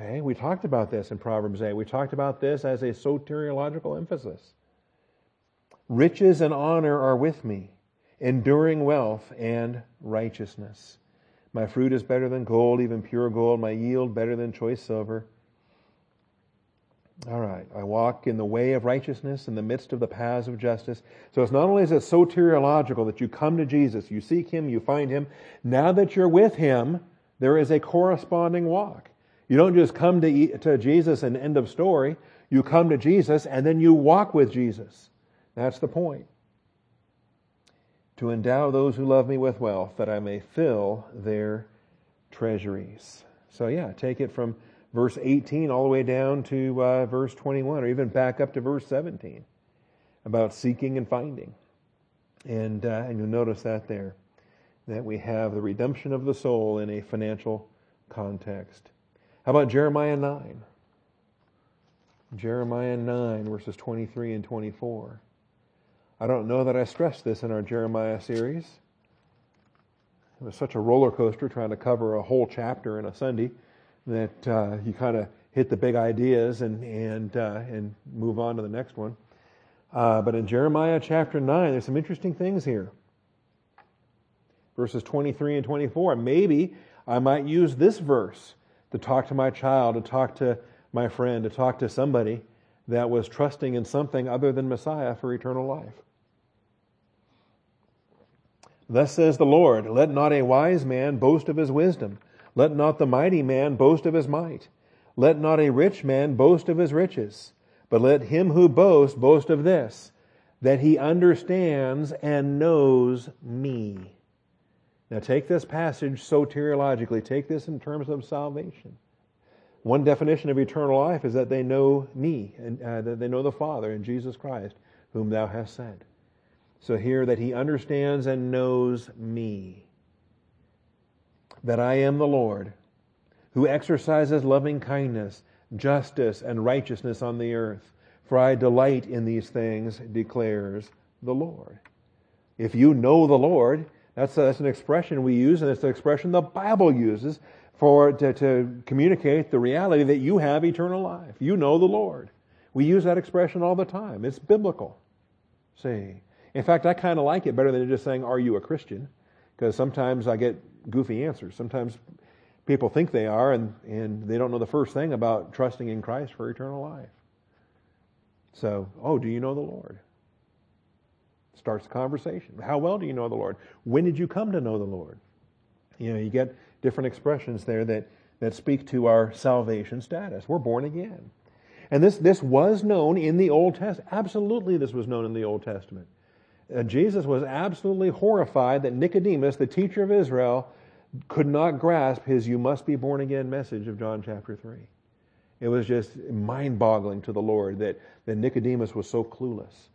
A: Okay, we talked about this in Proverbs 8. We talked about this as a soteriological emphasis. Riches and honor are with me, enduring wealth and righteousness. My fruit is better than gold, even pure gold, my yield better than choice silver. All right. I walk in the way of righteousness in the midst of the paths of justice. So it's not only is it soteriological that you come to Jesus, you seek Him, you find Him. Now that you're with Him, there is a corresponding walk. You don't just come to, to Jesus and end of story. You come to Jesus and then you walk with Jesus. That's the point. To endow those who love me with wealth, that I may fill their treasuries. So yeah, take it from verse 18 all the way down to uh, verse 21, or even back up to verse 17 about seeking and finding. And, uh, and you'll notice that there, that we have the redemption of the soul in a financial context. How about Jeremiah 9? Jeremiah 9, verses 23 and 24. I don't know that I stressed this in our Jeremiah series. It was such a roller coaster trying to cover a whole chapter in a Sunday that uh, you kind of hit the big ideas and and uh, and move on to the next one. Uh, but in Jeremiah chapter nine, there's some interesting things here. Verses 23 and 24. Maybe I might use this verse to talk to my child, to talk to my friend, to talk to somebody that was trusting in something other than Messiah for eternal life. Thus says the Lord, let not a wise man boast of his wisdom let not the mighty man boast of his might. Let not a rich man boast of his riches. But let him who boasts boast of this, that he understands and knows me. Now take this passage soteriologically, take this in terms of salvation. One definition of eternal life is that they know me, and uh, that they know the Father and Jesus Christ, whom thou hast sent. So here that he understands and knows me that I am the Lord, who exercises loving kindness, justice, and righteousness on the earth. For I delight in these things, declares the Lord. If you know the Lord, that's, a, that's an expression we use, and it's an expression the Bible uses for to, to communicate the reality that you have eternal life. You know the Lord. We use that expression all the time. It's biblical. See. In fact, I kind of like it better than just saying, Are you a Christian? Because sometimes I get goofy answers. Sometimes people think they are and, and they don't know the first thing about trusting in Christ for eternal life. So, oh, do you know the Lord? Starts the conversation. How well do you know the Lord? When did you come to know the Lord? You know, you get different expressions there that, that speak to our salvation status. We're born again. And this, this was known in the Old Testament. Absolutely, this was known in the Old Testament. Uh, Jesus was absolutely horrified that Nicodemus, the teacher of Israel, could not grasp his you must be born again message of John chapter 3. It was just mind boggling to the Lord that, that Nicodemus was so clueless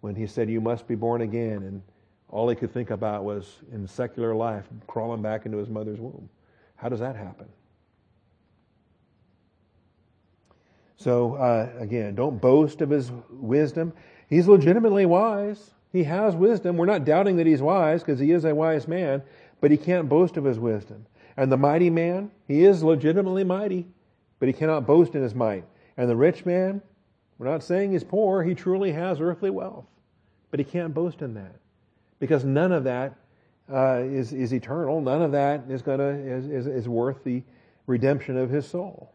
A: when he said, You must be born again. And all he could think about was in secular life, crawling back into his mother's womb. How does that happen? So, uh, again, don't boast of his wisdom. He's legitimately wise. He has wisdom. We're not doubting that he's wise because he is a wise man, but he can't boast of his wisdom. And the mighty man, he is legitimately mighty, but he cannot boast in his might. And the rich man, we're not saying he's poor, he truly has earthly wealth, but he can't boast in that because none of that uh, is is eternal. None of that is gonna is, is, is worth the redemption of his soul.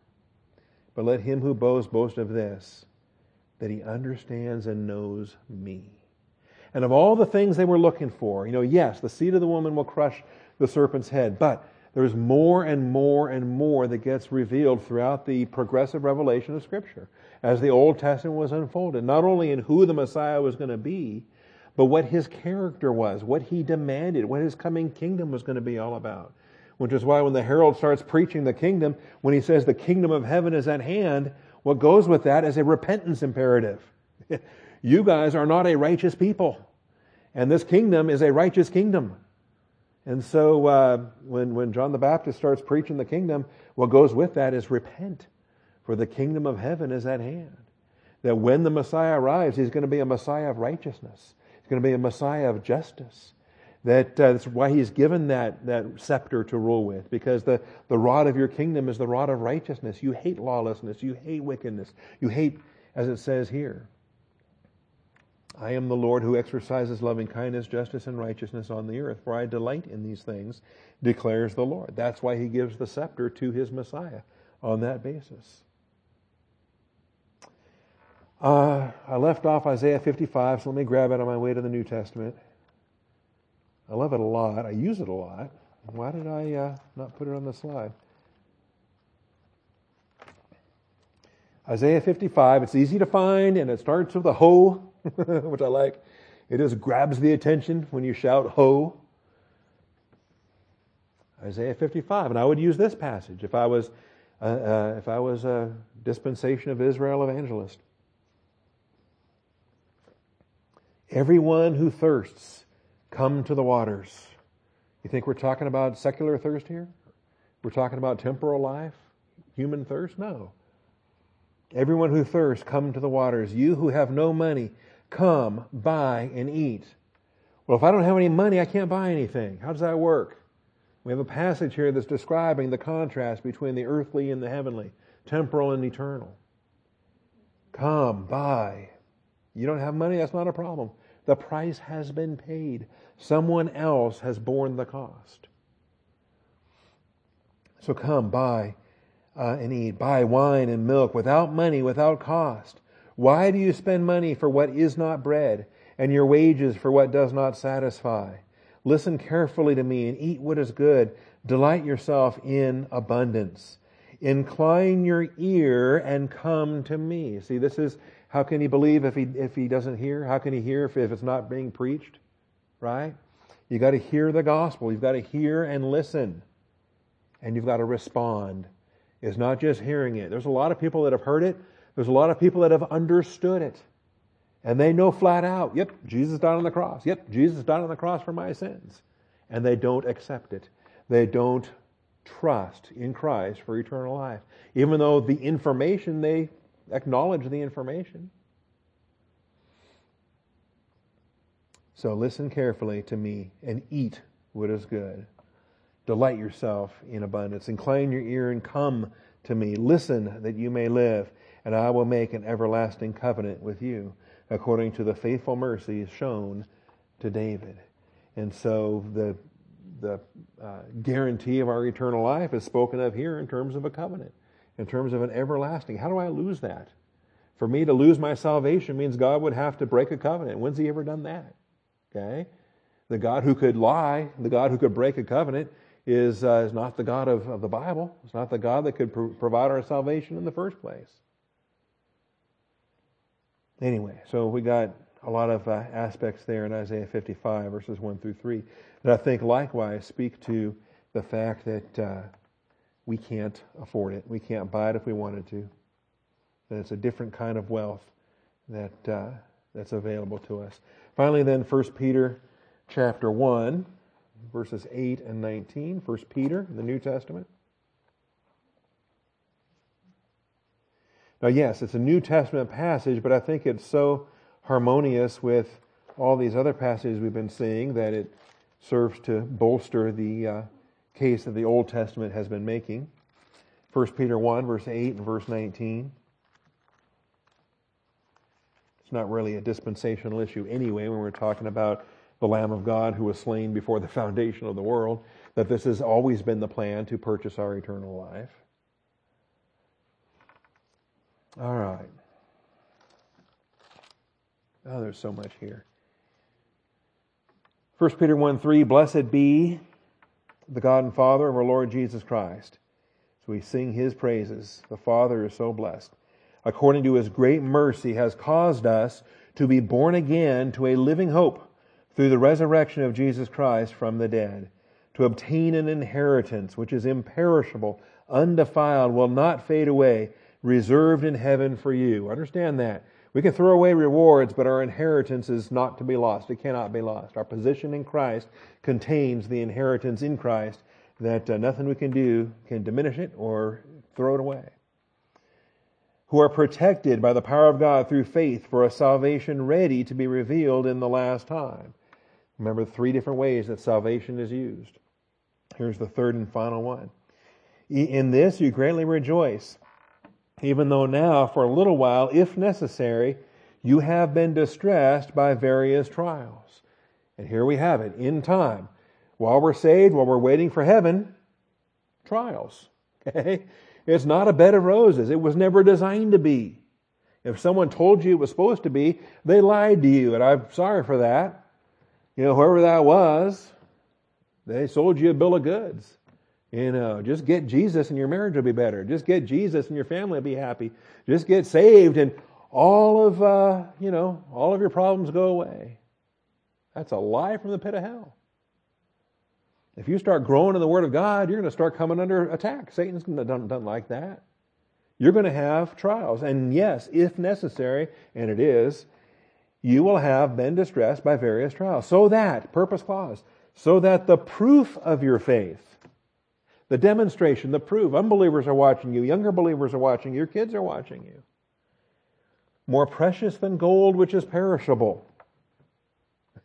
A: But let him who boasts boast of this, that he understands and knows me. And of all the things they were looking for, you know, yes, the seed of the woman will crush the serpent's head, but there's more and more and more that gets revealed throughout the progressive revelation of Scripture as the Old Testament was unfolded, not only in who the Messiah was going to be, but what his character was, what he demanded, what his coming kingdom was going to be all about. Which is why when the herald starts preaching the kingdom, when he says the kingdom of heaven is at hand, what goes with that is a repentance imperative. You guys are not a righteous people. And this kingdom is a righteous kingdom. And so uh, when, when John the Baptist starts preaching the kingdom, what goes with that is repent, for the kingdom of heaven is at hand. That when the Messiah arrives, he's going to be a Messiah of righteousness. He's going to be a Messiah of justice. That, uh, that's why he's given that, that scepter to rule with, because the, the rod of your kingdom is the rod of righteousness. You hate lawlessness. You hate wickedness. You hate, as it says here, I am the Lord who exercises loving kindness, justice, and righteousness on the earth, for I delight in these things, declares the Lord. That's why he gives the scepter to his Messiah on that basis. Uh, I left off Isaiah 55, so let me grab it on my way to the New Testament. I love it a lot. I use it a lot. Why did I uh, not put it on the slide? Isaiah 55, it's easy to find, and it starts with a ho, which I like. It just grabs the attention when you shout ho. Isaiah 55, and I would use this passage if I was, uh, uh, if I was a dispensation of Israel evangelist. Everyone who thirsts, come to the waters. You think we're talking about secular thirst here? We're talking about temporal life, human thirst? No. Everyone who thirsts, come to the waters. You who have no money, come, buy, and eat. Well, if I don't have any money, I can't buy anything. How does that work? We have a passage here that's describing the contrast between the earthly and the heavenly, temporal and eternal. Come, buy. You don't have money, that's not a problem. The price has been paid. Someone else has borne the cost. So come, buy uh, and eat. Buy wine and milk without money, without cost. Why do you spend money for what is not bread, and your wages for what does not satisfy? Listen carefully to me and eat what is good. Delight yourself in abundance. Incline your ear and come to me. See, this is how can he believe if he if he doesn't hear? How can he hear if, if it's not being preached? Right? You've got to hear the gospel. You've got to hear and listen. And you've got to respond It's not just hearing it. There's a lot of people that have heard it. There's a lot of people that have understood it. And they know flat out, yep, Jesus died on the cross. Yep, Jesus died on the cross for my sins. And they don't accept it. They don't trust in Christ for eternal life. Even though the information, they acknowledge the information. So listen carefully to me and eat what is good. Delight yourself in abundance. Incline your ear and come to me. Listen that you may live, and I will make an everlasting covenant with you, according to the faithful mercies shown to David. And so the the uh, guarantee of our eternal life is spoken of here in terms of a covenant, in terms of an everlasting. How do I lose that? For me to lose my salvation means God would have to break a covenant. When's He ever done that? Okay? The God who could lie, the God who could break a covenant, is, uh, is not the God of, of the Bible. It's not the God that could pr- provide our salvation in the first place. Anyway, so we got a lot of uh, aspects there in Isaiah 55, verses 1 through 3, that I think likewise speak to the fact that uh, we can't afford it. We can't buy it if we wanted to. That it's a different kind of wealth that uh, that's available to us. Finally, then, 1 Peter chapter 1, verses 8 and 19. 1 Peter in the New Testament. Now, yes, it's a New Testament passage, but I think it's so harmonious with all these other passages we've been seeing that it serves to bolster the uh, case that the Old Testament has been making. 1 Peter 1, verse 8 and verse 19. It's not really a dispensational issue anyway when we're talking about the Lamb of God who was slain before the foundation of the world, that this has always been the plan to purchase our eternal life. All right. Oh, there's so much here. 1 Peter 1 3 Blessed be the God and Father of our Lord Jesus Christ. So we sing his praises. The Father is so blessed. According to his great mercy, has caused us to be born again to a living hope through the resurrection of Jesus Christ from the dead, to obtain an inheritance which is imperishable, undefiled, will not fade away, reserved in heaven for you. Understand that. We can throw away rewards, but our inheritance is not to be lost. It cannot be lost. Our position in Christ contains the inheritance in Christ that uh, nothing we can do can diminish it or throw it away. Who are protected by the power of God through faith for a salvation ready to be revealed in the last time. Remember three different ways that salvation is used. Here's the third and final one. In this you greatly rejoice even though now, for a little while, if necessary, you have been distressed by various trials. And here we have it in time. While we're saved, while we're waiting for heaven, trials. Okay? It's not a bed of roses. It was never designed to be. If someone told you it was supposed to be, they lied to you, and I'm sorry for that. You know, whoever that was, they sold you a bill of goods. You know, just get Jesus and your marriage will be better. Just get Jesus and your family will be happy. Just get saved and all of, uh, you know, all of your problems go away. That's a lie from the pit of hell. If you start growing in the Word of God, you're going to start coming under attack. Satan's doesn't, doesn't like that. You're going to have trials. And yes, if necessary, and it is, you will have been distressed by various trials. So that, purpose clause, so that the proof of your faith, the demonstration, the proof. Unbelievers are watching you, younger believers are watching you, your kids are watching you. More precious than gold, which is perishable,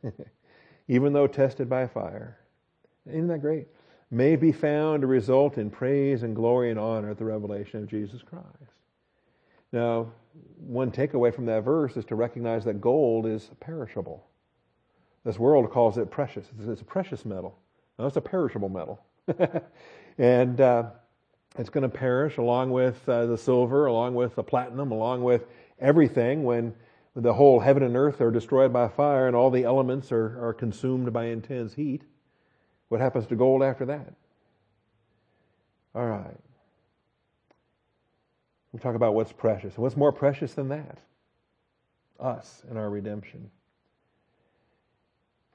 A: even though tested by fire. Isn't that great? May be found to result in praise and glory and honor at the revelation of Jesus Christ. Now, one takeaway from that verse is to recognize that gold is perishable. This world calls it precious. It's a precious metal. No, it's a perishable metal. and uh, it's going to perish along with uh, the silver, along with the platinum, along with everything when the whole heaven and earth are destroyed by fire and all the elements are, are consumed by intense heat. What happens to gold after that? All right. We'll talk about what's precious. What's more precious than that? Us and our redemption.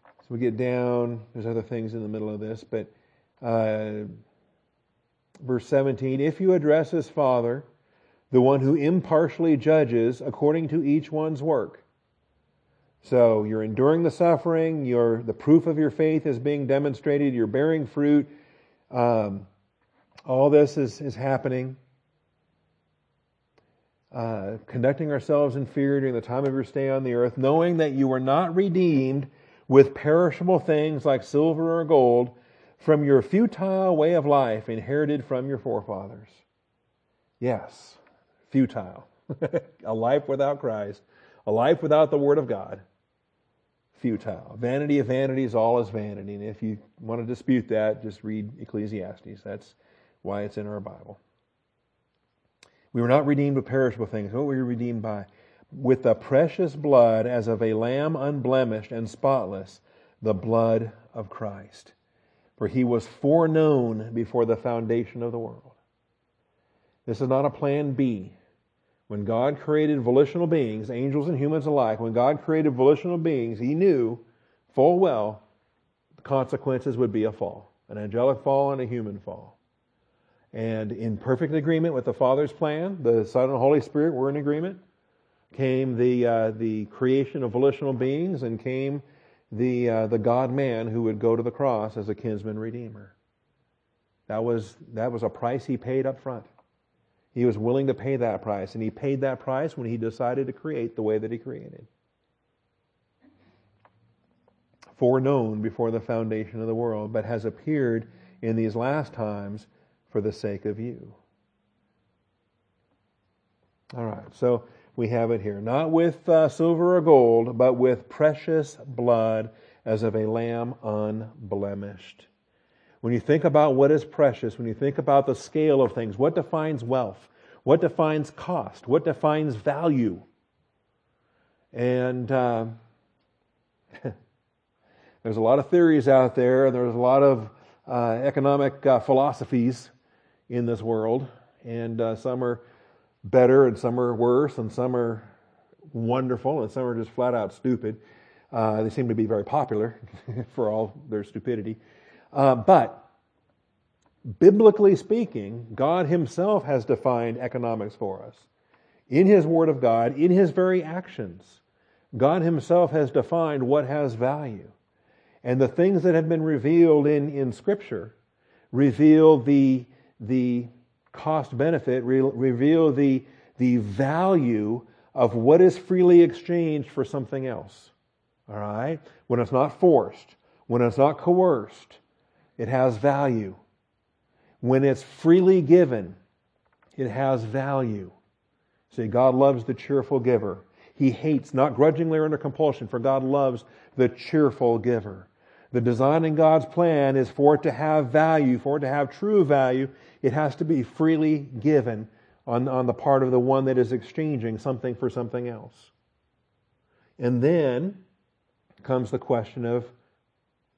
A: So we get down, there's other things in the middle of this, but uh, verse 17, if you address as Father, the one who impartially judges according to each one's work. So you're enduring the suffering, you're, the proof of your faith is being demonstrated, you're bearing fruit. Um, all this is, is happening. Uh, conducting ourselves in fear during the time of your stay on the earth, knowing that you were not redeemed with perishable things like silver or gold from your futile way of life inherited from your forefathers. Yes, futile. a life without Christ, a life without the Word of God. Futile. Vanity of vanities, all is vanity. And if you want to dispute that, just read Ecclesiastes. That's why it's in our Bible. We were not redeemed with perishable things. What were we redeemed by? With the precious blood as of a lamb unblemished and spotless, the blood of Christ. For he was foreknown before the foundation of the world. This is not a plan B. When God created volitional beings, angels and humans alike, when God created volitional beings, he knew full well the consequences would be a fall an angelic fall and a human fall. And in perfect agreement with the Father's plan, the Son and the Holy Spirit were in agreement. Came the uh, the creation of volitional beings, and came the uh, the God Man who would go to the cross as a kinsman redeemer. That was that was a price he paid up front. He was willing to pay that price, and he paid that price when he decided to create the way that he created. Foreknown before the foundation of the world, but has appeared in these last times for the sake of you. All right, so we have it here. Not with uh, silver or gold, but with precious blood as of a lamb unblemished. When you think about what is precious, when you think about the scale of things, what defines wealth? What defines cost? What defines value? And uh, there's a lot of theories out there, and there's a lot of uh, economic uh, philosophies in this world, and uh, some are better, and some are worse, and some are wonderful, and some are just flat out stupid. Uh, they seem to be very popular for all their stupidity. Uh, but biblically speaking, God Himself has defined economics for us. In His Word of God, in His very actions, God Himself has defined what has value. And the things that have been revealed in, in Scripture reveal the the cost benefit, re- reveal the, the value of what is freely exchanged for something else. All right? When it's not forced, when it's not coerced, it has value. When it's freely given, it has value. See, God loves the cheerful giver. He hates, not grudgingly or under compulsion, for God loves the cheerful giver. The design in God's plan is for it to have value, for it to have true value, it has to be freely given on, on the part of the one that is exchanging something for something else. And then comes the question of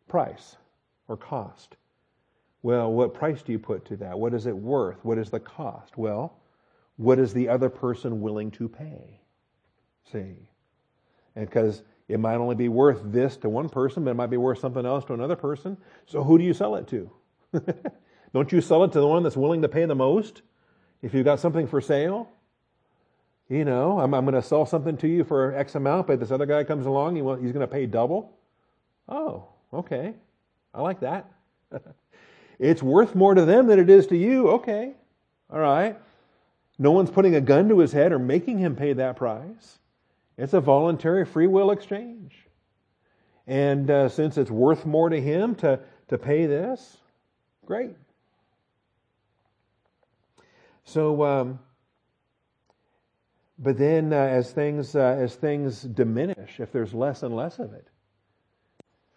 A: price or cost. Well, what price do you put to that? What is it worth? What is the cost? Well, what is the other person willing to pay? See? And because it might only be worth this to one person, but it might be worth something else to another person. So who do you sell it to? Don't you sell it to the one that's willing to pay the most? If you've got something for sale, you know, I'm, I'm going to sell something to you for X amount, but this other guy comes along, he want, he's going to pay double. Oh, okay. I like that. it's worth more to them than it is to you. Okay. All right. No one's putting a gun to his head or making him pay that price. It's a voluntary free will exchange. And uh, since it's worth more to him to, to pay this, great. So, um, but then uh, as things uh, as things diminish, if there's less and less of it,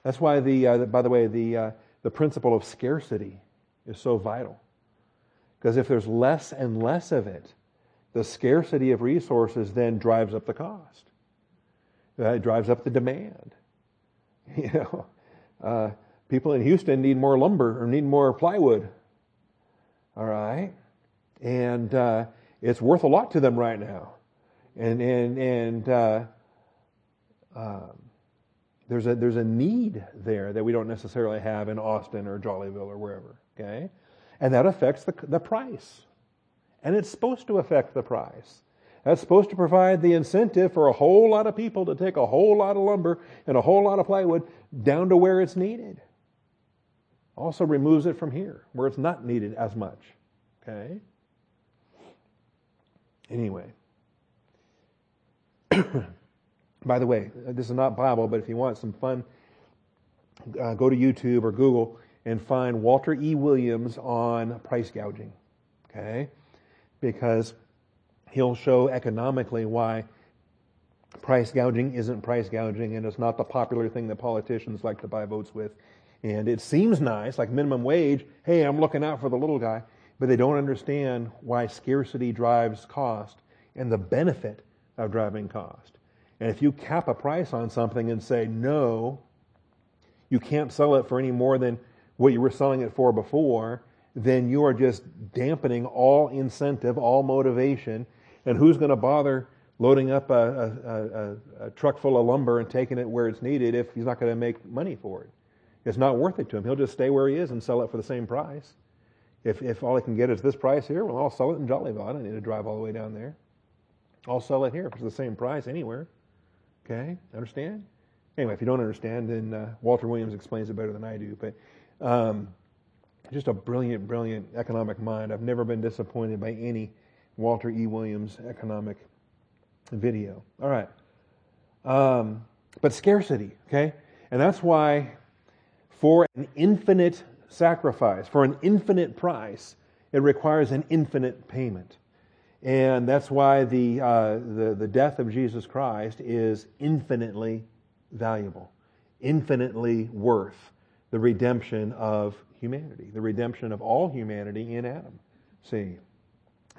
A: that's why the, uh, by the way the uh, the principle of scarcity is so vital. Because if there's less and less of it, the scarcity of resources then drives up the cost. Uh, it drives up the demand. You know, uh, people in Houston need more lumber or need more plywood. All right, and uh, it's worth a lot to them right now, and and and uh, um, there's a there's a need there that we don't necessarily have in Austin or Jollyville or wherever. Okay, and that affects the the price, and it's supposed to affect the price. That's supposed to provide the incentive for a whole lot of people to take a whole lot of lumber and a whole lot of plywood down to where it's needed. Also removes it from here, where it's not needed as much. Okay? Anyway. By the way, this is not Bible, but if you want some fun, uh, go to YouTube or Google and find Walter E. Williams on price gouging. Okay? Because he'll show economically why price gouging isn't price gouging and it's not the popular thing that politicians like to buy votes with. And it seems nice, like minimum wage, hey, I'm looking out for the little guy, but they don't understand why scarcity drives cost and the benefit of driving cost. And if you cap a price on something and say, no, you can't sell it for any more than what you were selling it for before, then you are just dampening all incentive, all motivation. And who's going to bother loading up a, a, a, a, truck full of lumber and taking it where it's needed if he's not going to make money for it? It's not worth it to him. He'll just stay where he is and sell it for the same price. If, if all he can get is this price here, well, I'll sell it in Jollyville. I don't need to drive all the way down there. I'll sell it here for the same price anywhere. Okay? Understand? Anyway, if you don't understand, then uh, Walter Williams explains it better than I do. But um, just a brilliant, brilliant economic mind. I've never been disappointed by any Walter E. Williams economic video. All right. Um, but scarcity, okay? And that's why for an infinite sacrifice, for an infinite price, it requires an infinite payment. And that's why the, uh, the, the death of Jesus Christ is infinitely valuable, infinitely worth the redemption of humanity, the redemption of all humanity in Adam. See?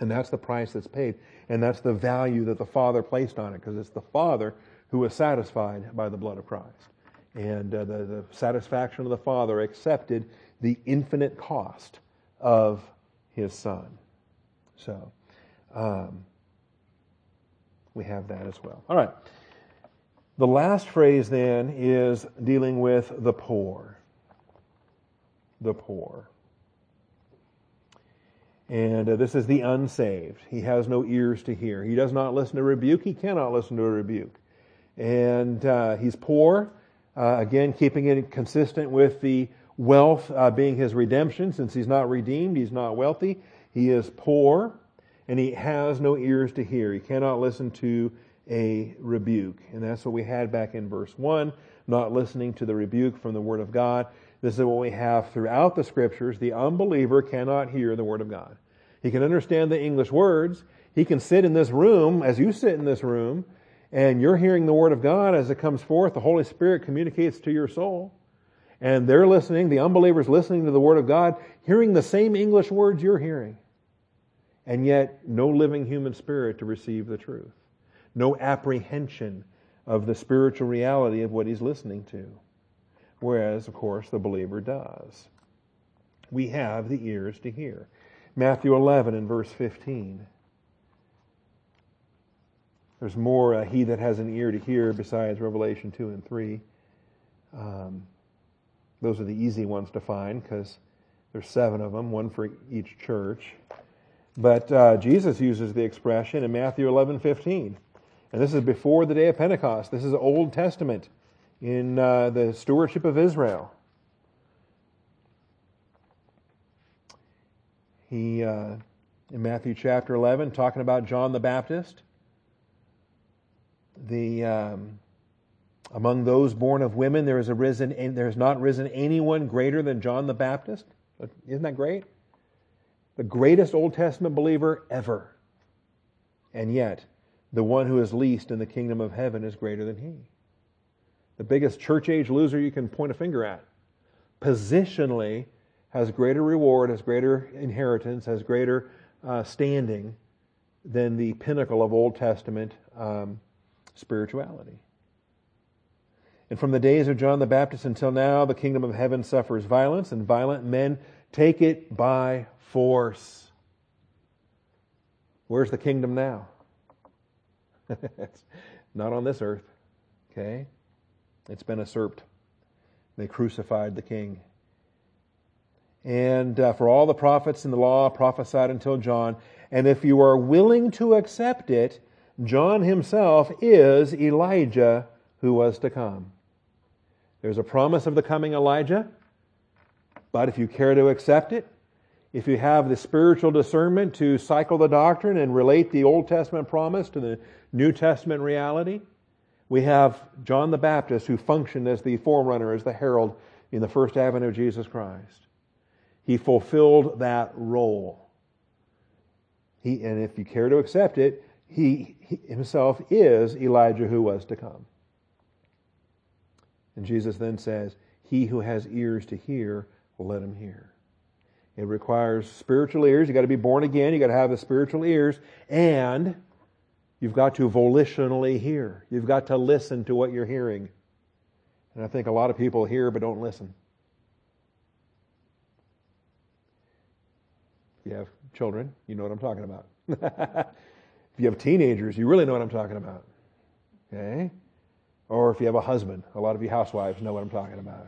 A: And that's the price that's paid. And that's the value that the Father placed on it, because it's the Father who was satisfied by the blood of Christ. And uh, the, the satisfaction of the Father accepted the infinite cost of his Son. So, um, we have that as well. All right. The last phrase then is dealing with the poor. The poor. And uh, this is the unsaved. He has no ears to hear. He does not listen to rebuke. He cannot listen to a rebuke. And uh, he's poor. Uh, again, keeping it consistent with the wealth uh, being his redemption. Since he's not redeemed, he's not wealthy. He is poor, and he has no ears to hear. He cannot listen to a rebuke. And that's what we had back in verse 1, not listening to the rebuke from the Word of God. This is what we have throughout the scriptures. The unbeliever cannot hear the word of God. He can understand the English words. He can sit in this room as you sit in this room and you're hearing the word of God as it comes forth. The Holy Spirit communicates to your soul. And they're listening, the unbelievers listening to the word of God, hearing the same English words you're hearing. And yet, no living human spirit to receive the truth. No apprehension of the spiritual reality of what he's listening to whereas, of course, the believer does. We have the ears to hear. Matthew 11 and verse 15. There's more uh, he that has an ear to hear besides Revelation 2 and 3. Um, those are the easy ones to find because there's seven of them, one for each church. But uh, Jesus uses the expression in Matthew 11, 15. And this is before the day of Pentecost. This is Old Testament in uh, the stewardship of Israel. He, uh, in Matthew chapter 11, talking about John the Baptist, the, um, among those born of women, there is arisen, there has not risen anyone greater than John the Baptist. Isn't that great? The greatest Old Testament believer ever. And yet, the one who is least in the kingdom of heaven is greater than he the biggest church age loser you can point a finger at. Positionally, has greater reward, has greater inheritance, has greater uh, standing than the pinnacle of Old Testament um, spirituality. And from the days of John the Baptist until now, the kingdom of heaven suffers violence, and violent men take it by force. Where's the kingdom now? it's not on this earth. Okay? It's been usurped. They crucified the king. And uh, for all the prophets in the law prophesied until John. And if you are willing to accept it, John himself is Elijah who was to come. There's a promise of the coming Elijah, but if you care to accept it, if you have the spiritual discernment to cycle the doctrine and relate the Old Testament promise to the New Testament reality, we have John the Baptist who functioned as the forerunner, as the herald, in the first advent of Jesus Christ. He fulfilled that role. He, and if you care to accept it, he, he himself is Elijah who was to come. And Jesus then says, He who has ears to hear, let him hear. It requires spiritual ears. You've got to be born again. You've got to have the spiritual ears. And you've got to volitionally hear. You've got to listen to what you're hearing. And I think a lot of people hear but don't listen. If you have children, you know what I'm talking about. if you have teenagers, you really know what I'm talking about. Okay? Or if you have a husband, a lot of you housewives know what I'm talking about.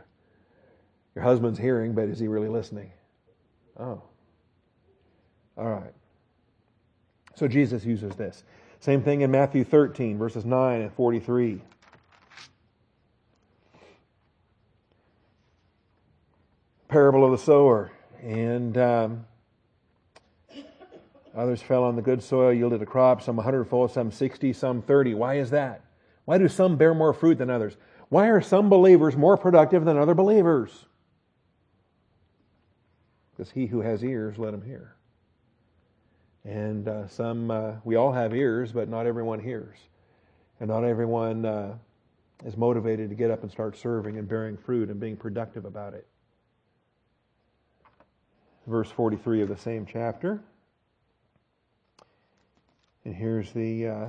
A: Your husband's hearing, but is he really listening? Oh. All right. So Jesus uses this. Same thing in Matthew 13, verses 9 and 43. Parable of the sower. And um, others fell on the good soil, yielded a crop, some 100 fold, some 60, some 30. Why is that? Why do some bear more fruit than others? Why are some believers more productive than other believers? because he who has ears, let him hear. And uh, some, uh, we all have ears, but not everyone hears. And not everyone uh, is motivated to get up and start serving and bearing fruit and being productive about it. Verse 43 of the same chapter. And here's the uh,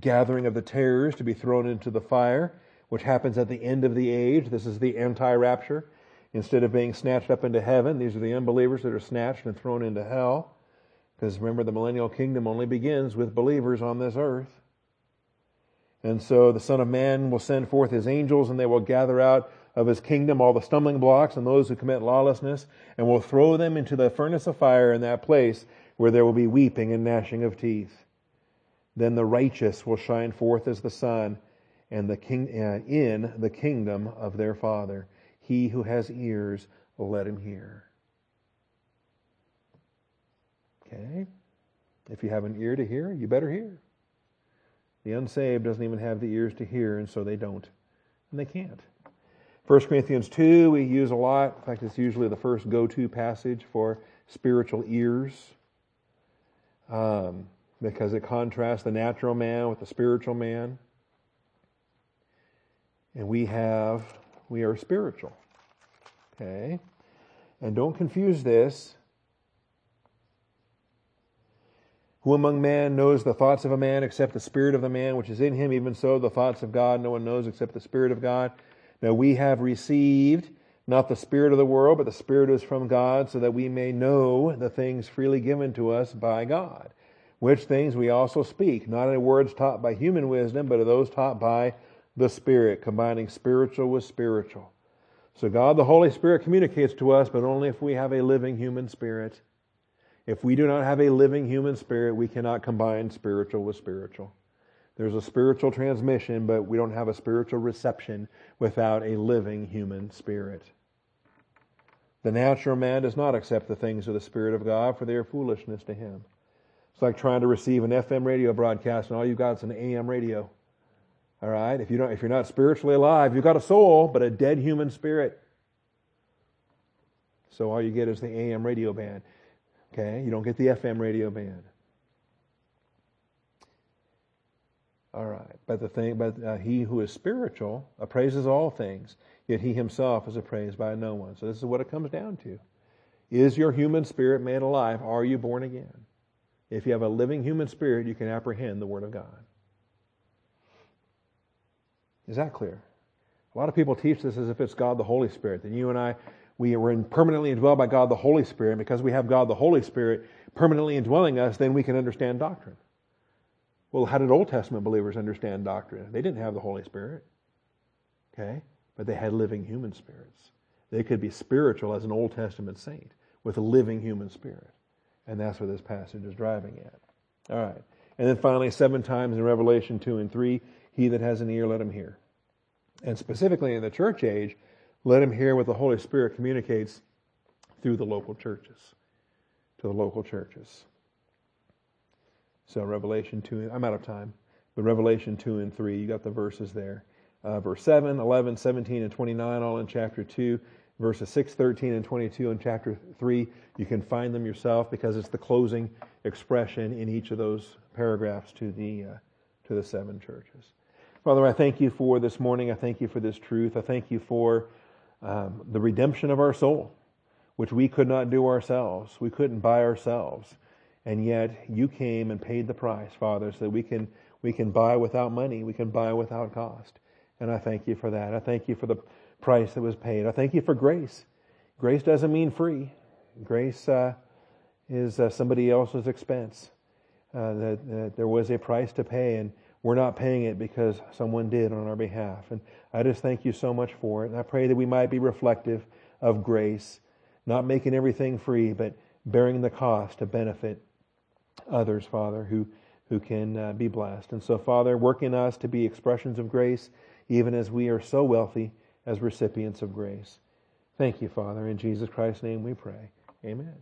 A: gathering of the tares to be thrown into the fire, which happens at the end of the age. This is the anti rapture. Instead of being snatched up into heaven, these are the unbelievers that are snatched and thrown into hell. Because remember, the millennial kingdom only begins with believers on this earth. And so the Son of Man will send forth his angels, and they will gather out of his kingdom all the stumbling blocks and those who commit lawlessness, and will throw them into the furnace of fire in that place where there will be weeping and gnashing of teeth. Then the righteous will shine forth as the sun, and the king, uh, in the kingdom of their Father. He who has ears, let him hear. Okay? If you have an ear to hear, you better hear. The unsaved doesn't even have the ears to hear, and so they don't. And they can't. 1 Corinthians 2, we use a lot. In fact, it's usually the first go to passage for spiritual ears um, because it contrasts the natural man with the spiritual man. And we have we are spiritual. Okay? And don't confuse this. Who among men knows the thoughts of a man except the spirit of the man which is in him? Even so, the thoughts of God no one knows except the spirit of God. Now we have received not the spirit of the world, but the spirit is from God, so that we may know the things freely given to us by God. Which things we also speak, not in words taught by human wisdom, but of those taught by the Spirit, combining spiritual with spiritual. So God the Holy Spirit communicates to us, but only if we have a living human spirit. If we do not have a living human spirit, we cannot combine spiritual with spiritual. There's a spiritual transmission, but we don't have a spiritual reception without a living human spirit. The natural man does not accept the things of the Spirit of God, for they are foolishness to him. It's like trying to receive an FM radio broadcast, and all you've got is an AM radio. All right? If you don't if you're not spiritually alive, you've got a soul, but a dead human spirit. So all you get is the AM radio band. Okay? You don't get the FM radio band. All right. But the thing, but uh, he who is spiritual appraises all things, yet he himself is appraised by no one. So this is what it comes down to. Is your human spirit made alive? Are you born again? If you have a living human spirit, you can apprehend the Word of God. Is that clear? A lot of people teach this as if it's God the Holy Spirit. That you and I, we were permanently indwelled by God the Holy Spirit. And because we have God the Holy Spirit permanently indwelling us, then we can understand doctrine. Well, how did Old Testament believers understand doctrine? They didn't have the Holy Spirit. Okay? But they had living human spirits. They could be spiritual as an Old Testament saint with a living human spirit. And that's what this passage is driving at. All right. And then finally, seven times in Revelation 2 and 3, he that has an ear, let him hear. And specifically in the church age, let him hear what the Holy Spirit communicates through the local churches, to the local churches. So Revelation 2, I'm out of time, but Revelation 2 and 3, you got the verses there. Uh, verse 7, 11, 17, and 29, all in chapter 2. Verses 6, 13, and 22 in chapter 3. You can find them yourself because it's the closing expression in each of those paragraphs to the, uh, to the seven churches. Father, I thank you for this morning. I thank you for this truth. I thank you for um, the redemption of our soul, which we could not do ourselves. We couldn't buy ourselves. And yet you came and paid the price, Father, so that we can, we can buy without money. We can buy without cost. And I thank you for that. I thank you for the price that was paid. I thank you for grace. Grace doesn't mean free. Grace uh, is uh, somebody else's expense. Uh, that, that, there was a price to pay, and we're not paying it because someone did on our behalf. And I just thank you so much for it. And I pray that we might be reflective of grace, not making everything free, but bearing the cost to benefit others, Father, who, who can uh, be blessed. And so, Father, work in us to be expressions of grace, even as we are so wealthy as recipients of grace. Thank you, Father. In Jesus Christ's name we pray. Amen.